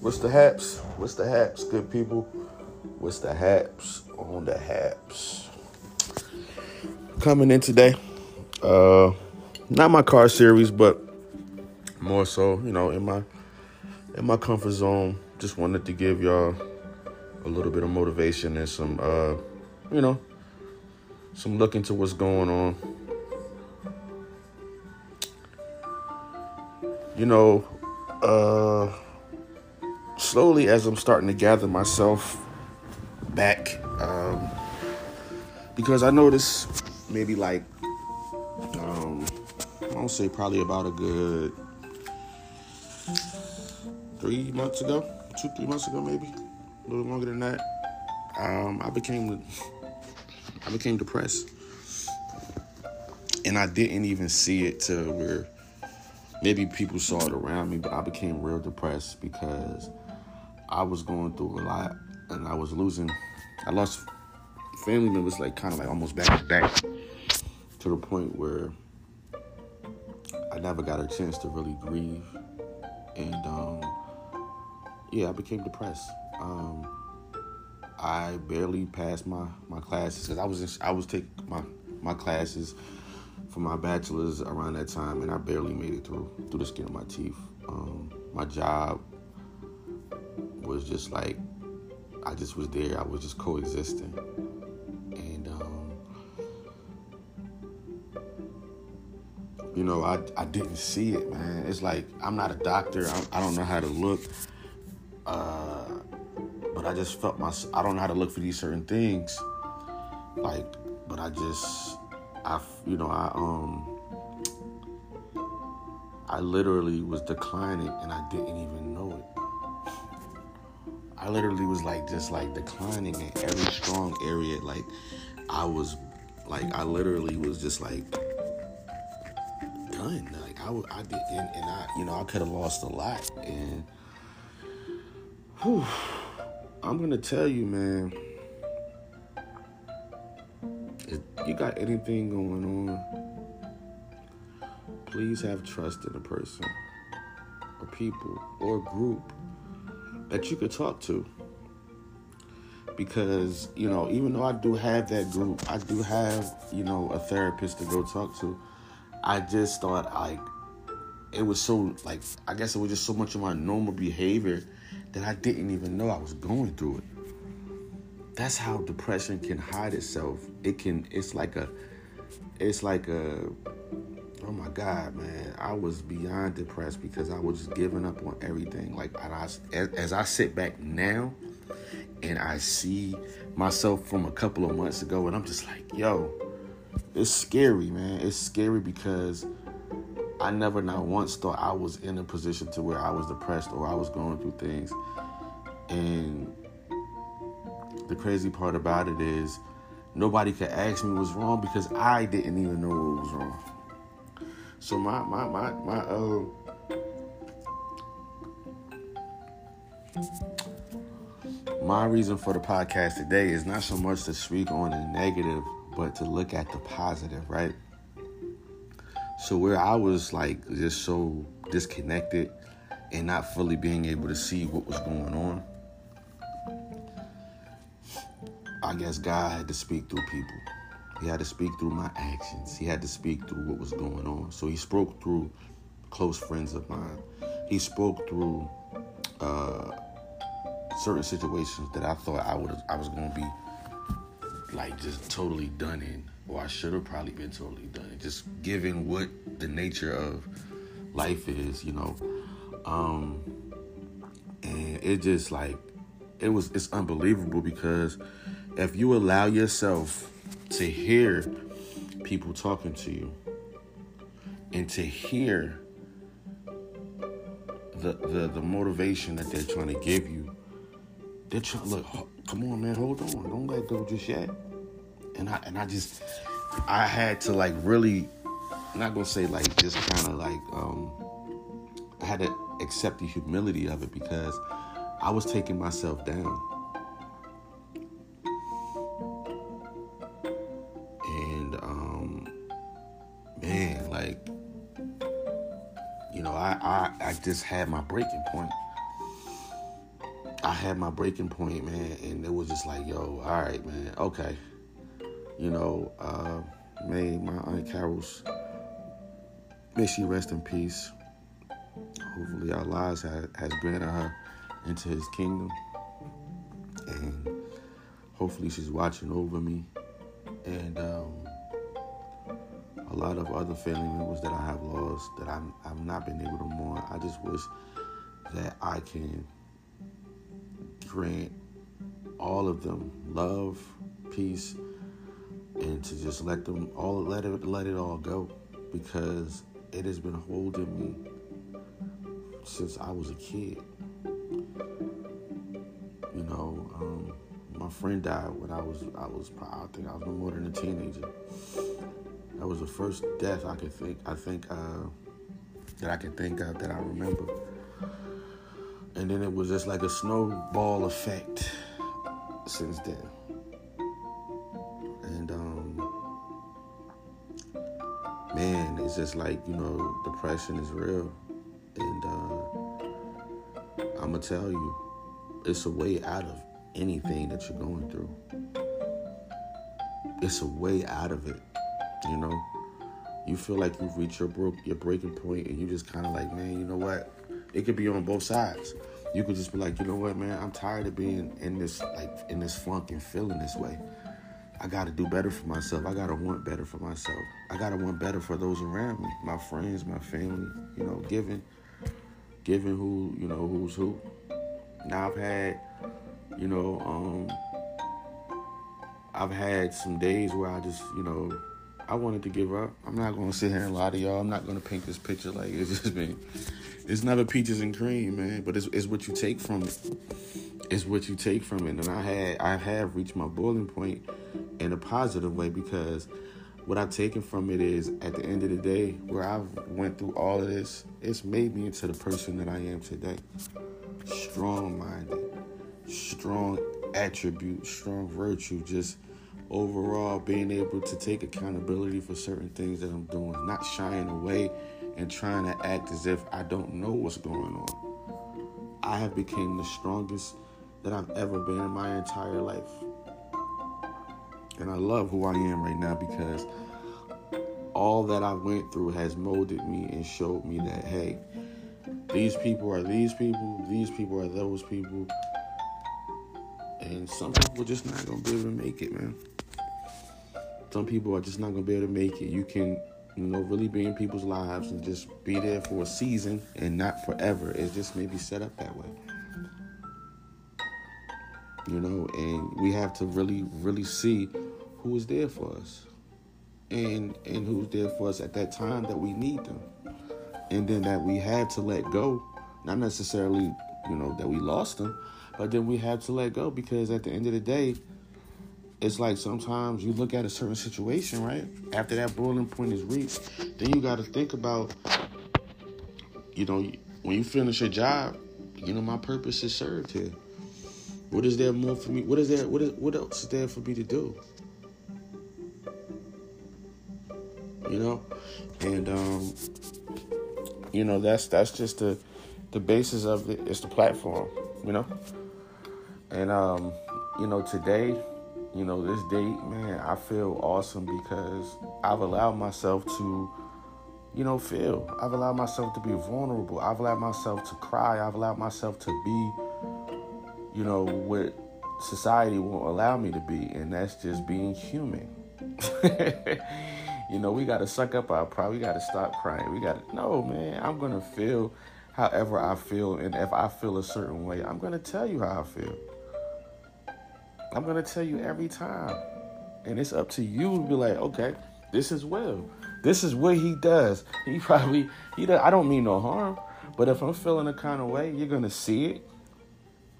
What's the haps? What's the haps, good people? What's the haps on the haps? Coming in today. Uh not my car series, but more so, you know, in my in my comfort zone. Just wanted to give y'all a little bit of motivation and some uh, you know, some look into what's going on. You know, uh slowly as I'm starting to gather myself back, um, because I noticed maybe like, um, I won't say probably about a good three months ago, two, three months ago, maybe a little longer than that. Um, I became, I became depressed, and I didn't even see it to where maybe people saw it around me, but I became real depressed because I was going through a lot and I was losing, I lost family members like kind of like almost back to back to the point where I never got a chance to really grieve. And um, yeah, I became depressed. Um, I barely passed my, my classes because I was in, I was taking my my classes for my bachelor's around that time, and I barely made it through through the skin of my teeth. Um, my job was just like I just was there. I was just coexisting, and um, you know, I I didn't see it, man. It's like I'm not a doctor. I, I don't know how to look, uh, but I just felt my. I don't know how to look for these certain things, like. But I just, I you know I um. I literally was declining and I didn't even know it. I literally was like just like declining in every strong area. Like I was like I literally was just like done. Like I, I did and, and I you know I could have lost a lot and whew, I'm gonna tell you man if you got anything going on please have trust in a person or people or group that you could talk to. Because, you know, even though I do have that group, I do have, you know, a therapist to go talk to. I just thought like it was so like I guess it was just so much of my normal behavior that I didn't even know I was going through it. That's how depression can hide itself. It can it's like a it's like a oh my god man. I was beyond depressed because i was just giving up on everything. Like I, as, as i sit back now and i see myself from a couple of months ago and i'm just like yo it's scary man. It's scary because i never not once thought i was in a position to where i was depressed or i was going through things. And the crazy part about it is nobody could ask me what's wrong because i didn't even know what was wrong so my my my my uh my reason for the podcast today is not so much to speak on the negative, but to look at the positive, right? So where I was like just so disconnected and not fully being able to see what was going on, I guess God had to speak through people. He had to speak through my actions. He had to speak through what was going on. So he spoke through close friends of mine. He spoke through uh, certain situations that I thought I would I was going to be like just totally done in, or I should have probably been totally done in. Just given what the nature of life is, you know. Um, and it just like it was it's unbelievable because if you allow yourself to hear people talking to you and to hear the, the, the motivation that they're trying to give you. They're trying look, come on man, hold on. Don't let go just yet. And I and I just I had to like really I'm not gonna say like just kind of like um I had to accept the humility of it because I was taking myself down. I, I just had my breaking point. I had my breaking point, man, and it was just like, yo, all right, man, okay. You know, uh, may my Aunt Carol's, may she rest in peace. Hopefully, our lives has, has granted her into His kingdom, and hopefully, she's watching over me, and um, a lot of other family members that I have lost that I'm I've not been able to mourn. I just wish that I can grant all of them love, peace, and to just let them all let it let it all go because it has been holding me since I was a kid. You know, um, my friend died when I was I was probably I think I was no more than a teenager. That was the first death I could think I think uh, that I can think of that I remember and then it was just like a snowball effect since then. And um, man, it's just like you know, depression is real, and uh, I'm gonna tell you, it's a way out of anything that you're going through. It's a way out of it, you know. You feel like you've reached your broke your breaking point, and you just kind of like, man, you know what? It could be on both sides. You could just be like, you know what, man, I'm tired of being in this like in this funk and feeling this way. I gotta do better for myself. I gotta want better for myself. I gotta want better for those around me, my friends, my family, you know, giving giving who, you know, who's who. Now I've had, you know, um I've had some days where I just, you know, I wanted to give up. I'm not gonna sit here and lie to y'all. I'm not gonna paint this picture like it's just been it's never peaches and cream, man. But it's, it's what you take from it. It's what you take from it. And I had I have reached my boiling point in a positive way because what I've taken from it is at the end of the day, where I've went through all of this, it's made me into the person that I am today. Strong minded, strong attribute, strong virtue, just overall being able to take accountability for certain things that I'm doing, not shying away and trying to act as if I don't know what's going on. I have become the strongest that I've ever been in my entire life. And I love who I am right now because all that I went through has molded me and showed me that hey, these people are these people, these people are those people. And some people just not gonna be able to make it, man. Some people are just not gonna be able to make it. You can you know, really be in people's lives and just be there for a season and not forever. It's just maybe set up that way. You know, and we have to really, really see who is there for us. And and who's there for us at that time that we need them. And then that we had to let go. Not necessarily, you know, that we lost them, but then we had to let go because at the end of the day, it's like sometimes you look at a certain situation, right? After that boiling point is reached, then you got to think about, you know, when you finish your job, you know, my purpose is served here. What is there more for me? What is there? What is what else is there for me to do? You know, and um, you know that's that's just the the basis of it. It's the platform, you know, and um, you know today you know, this date, man, I feel awesome because I've allowed myself to, you know, feel. I've allowed myself to be vulnerable. I've allowed myself to cry. I've allowed myself to be, you know, what society won't allow me to be, and that's just being human. you know, we got to suck up our pride. We got to stop crying. We got to, no, man, I'm going to feel however I feel. And if I feel a certain way, I'm going to tell you how I feel. I'm gonna tell you every time. And it's up to you to be like, okay, this is Will. This is what he does. He probably he does, I don't mean no harm, but if I'm feeling a kind of way, you're gonna see it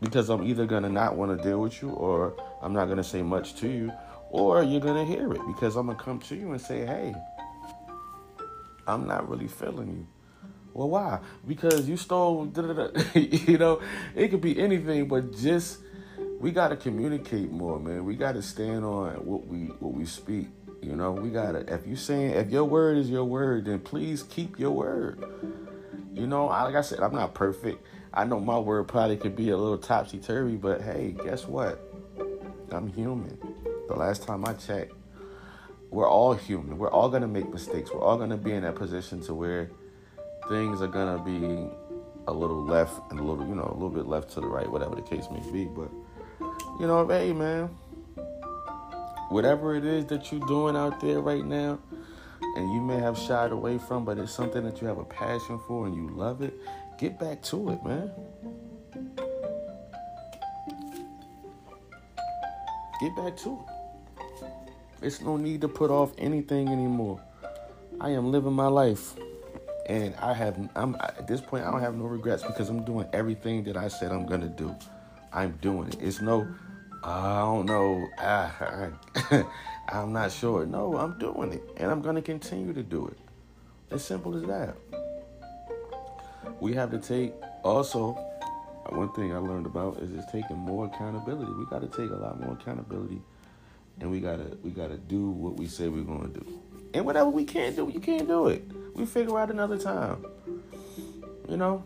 because I'm either gonna not want to deal with you, or I'm not gonna say much to you, or you're gonna hear it because I'm gonna come to you and say, hey, I'm not really feeling you. Well, why? Because you stole. you know, it could be anything, but just we got to communicate more, man. We got to stand on what we what we speak. You know, we got to. If you saying if your word is your word, then please keep your word. You know, like I said, I'm not perfect. I know my word probably could be a little topsy turvy, but hey, guess what? I'm human. The last time I checked, we're all human. We're all gonna make mistakes. We're all gonna be in that position to where things are gonna be a little left and a little, you know, a little bit left to the right, whatever the case may be. But you know, hey man, whatever it is that you're doing out there right now, and you may have shied away from, but it's something that you have a passion for and you love it, get back to it, man. Get back to it. It's no need to put off anything anymore. I am living my life. And I have I'm at this point I don't have no regrets because I'm doing everything that I said I'm gonna do. I'm doing it. It's no I don't know. I, I, I'm not sure. No, I'm doing it. And I'm going to continue to do it. As simple as that. We have to take also, one thing I learned about is just taking more accountability. We got to take a lot more accountability and we got to we got to do what we say we're going to do. And whatever we can't do, you can't do it. We figure out another time. You know?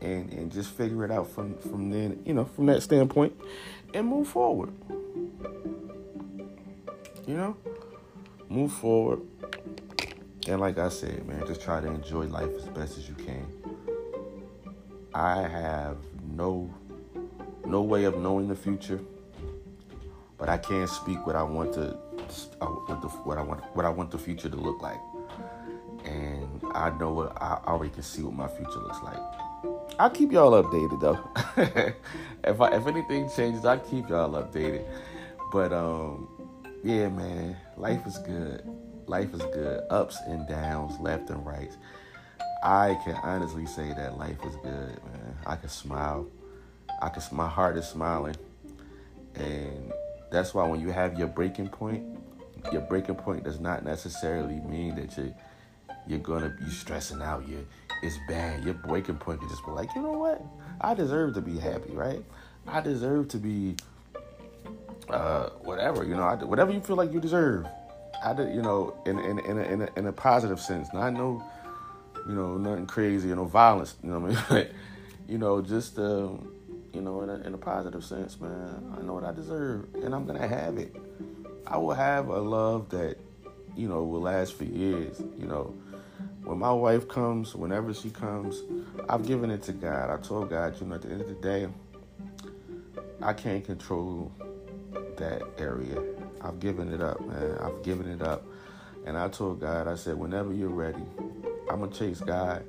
And and just figure it out from from then you know from that standpoint and move forward. You know move forward. And like i said man just try to enjoy life as best as you can. I have no no way of knowing the future but i can't speak what i want to what, the, what i want what i want the future to look like. And i know what i already can see what my future looks like I'll keep y'all updated though. if I, if anything changes, I'll keep y'all updated. But um, yeah, man, life is good. Life is good. Ups and downs, left and right. I can honestly say that life is good, man. I can smile. I can. My heart is smiling, and that's why when you have your breaking point, your breaking point does not necessarily mean that you you're gonna be stressing out. You it's bad. Your breaking point can just be like, you know what? I deserve to be happy, right? I deserve to be uh, whatever, you know, I, whatever you feel like you deserve. I did, you know, in in in a, in a, in a positive sense. Not no, you know, nothing crazy, you know, violence. You know what I mean? But, you know, just uh, you know, in a, in a positive sense, man. I know what I deserve, and I'm gonna have it. I will have a love that, you know, will last for years. You know, when my wife comes, whenever she comes, I've given it to God. I told God, you know, at the end of the day, I can't control that area. I've given it up, man. I've given it up. And I told God, I said, whenever you're ready, I'm to chase God.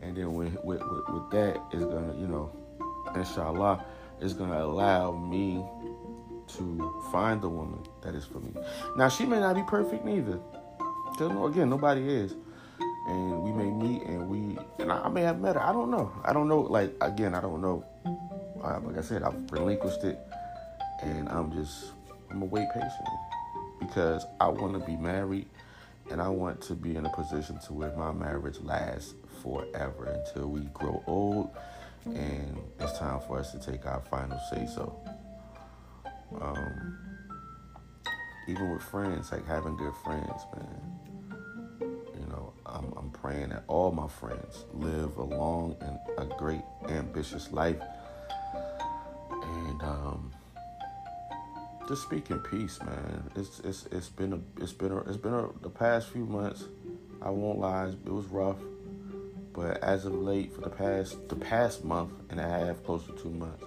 And then with, with, with, with that, it's going to, you know, inshallah, it's going to allow me to find the woman that is for me. Now, she may not be perfect neither. Again, nobody is and we may meet and we and I, may have met her. I don't know. I don't know. Like again, I don't know. Uh, like I said, I've relinquished it, and I'm just I'm gonna wait patiently because I want to be married, and I want to be in a position to where my marriage lasts forever until we grow old, and it's time for us to take our final say so. Um, even with friends, like having good friends, man I'm, I'm praying that all my friends live a long and a great, ambitious life. And um, just speaking peace, man. It's it's it's been a it's been a, it's been a, the past few months. I won't lie, it was rough. But as of late, for the past the past month and a half, close to two months,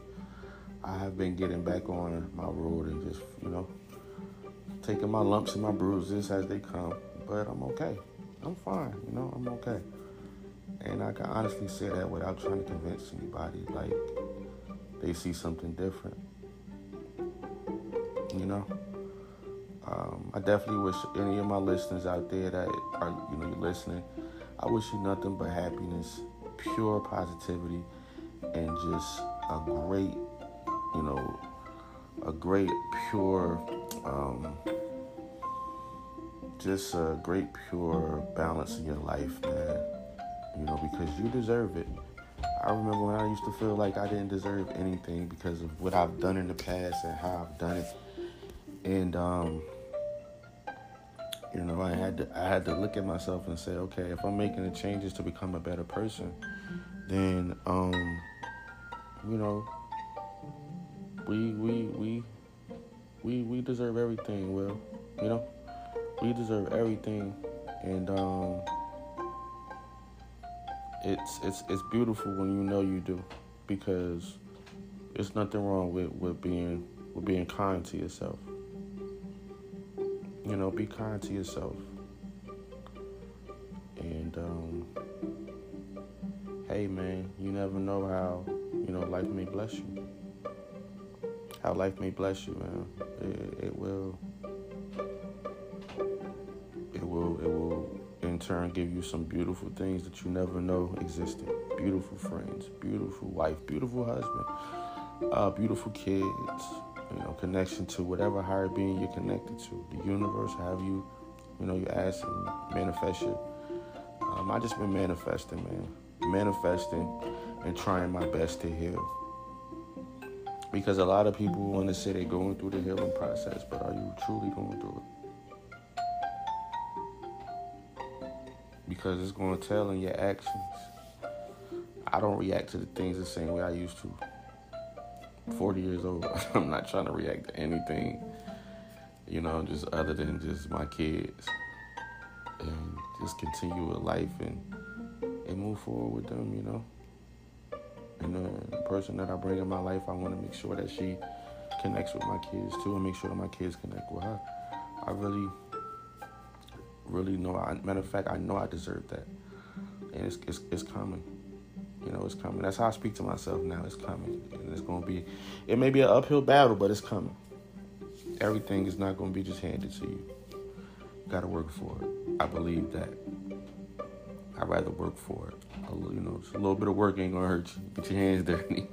I have been getting back on my road and just you know taking my lumps and my bruises as they come. But I'm okay. I'm fine, you know, I'm okay. And I can honestly say that without trying to convince anybody, like they see something different. You know? Um, I definitely wish any of my listeners out there that are, you know, you're listening, I wish you nothing but happiness, pure positivity, and just a great, you know, a great, pure, um, just a great pure balance in your life, man. You know, because you deserve it. I remember when I used to feel like I didn't deserve anything because of what I've done in the past and how I've done it. And um You know, I had to I had to look at myself and say, okay, if I'm making the changes to become a better person, then um, you know, we we we we we deserve everything, Will. You know? We deserve everything and um it's it's it's beautiful when you know you do because there's nothing wrong with, with being with being kind to yourself. You know, be kind to yourself. And um, hey, man, you never know how you know life may bless you. How life may bless you, man. It, it will. Turn give you some beautiful things that you never know existed. Beautiful friends, beautiful wife, beautiful husband, uh, beautiful kids, you know, connection to whatever higher being you're connected to, the universe, have you, you know, you ask and manifest it. Um, I just been manifesting, man, manifesting and trying my best to heal. Because a lot of people want to say they're going through the healing process, but are you truly going through it? Because it's going to tell in your actions. I don't react to the things the same way I used to. 40 years old. I'm not trying to react to anything, you know, just other than just my kids. And just continue with life and and move forward with them, you know. And the person that I bring in my life, I want to make sure that she connects with my kids too, and make sure that my kids connect with her. I really, really know. I, matter of fact, I know I deserve that, and it's it's, it's coming. You know, it's coming. That's how I speak to myself now. It's coming. And it's to be, it may be an uphill battle, but it's coming. Everything is not to be just handed to you. you Got to work for it. I believe that. I'd rather work for it. you know, a little bit of work ain't gonna hurt you. Get your hands dirty.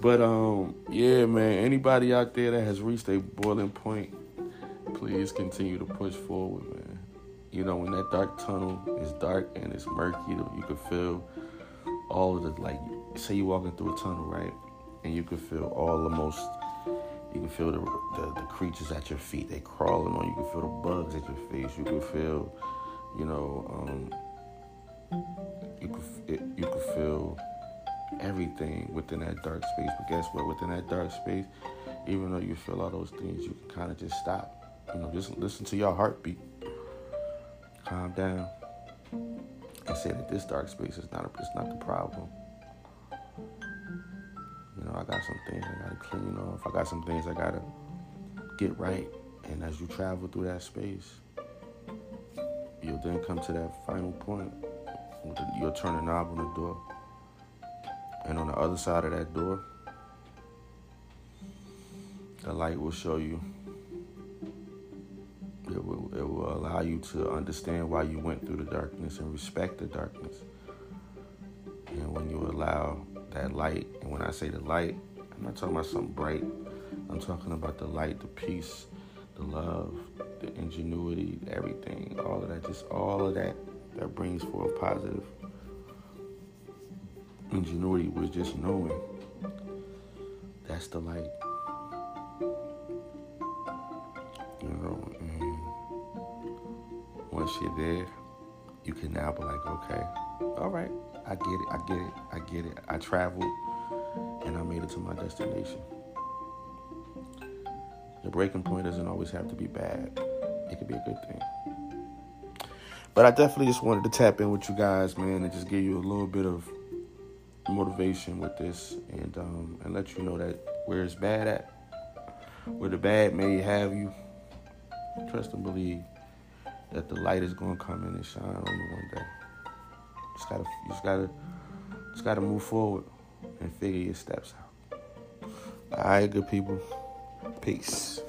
but um, yeah, man. Anybody out there that has reached a boiling point, please continue to push forward, man. You know, when that dark tunnel is dark and it's murky, you can feel all of the like say you're walking through a tunnel, right? And you can feel all the most you can feel the, the, the creatures at your feet, they crawling on you. can feel the bugs at your face. You can feel, you know, um, you it, you can feel everything within that dark space. But guess what? Within that dark space, even though you feel all those things, you can kind of just stop. You know, just listen to your heartbeat. Calm down and say that this dark space is not a, it's not the problem. You know, I got some things I gotta clean off. I got some things I gotta get right. And as you travel through that space, you'll then come to that final point. You'll turn a knob on the door. And on the other side of that door, the light will show you it will, it will allow you to understand why you went through the darkness and respect the darkness. And when you allow that light, and when I say the light, I'm not talking about something bright. I'm talking about the light, the peace, the love, the ingenuity, everything, all of that, just all of that that brings forth positive ingenuity was just knowing that's the light. Once you're there, you can now be like, okay, all right, I get it, I get it, I get it. I traveled and I made it to my destination. The breaking point doesn't always have to be bad, it could be a good thing. But I definitely just wanted to tap in with you guys, man, and just give you a little bit of motivation with this and um, and let you know that where it's bad at, where the bad may have you, trust and believe that the light is gonna come in and shine on you one day. Just gotta, just gotta, just gotta move forward and figure your steps out. All right, good people. Peace.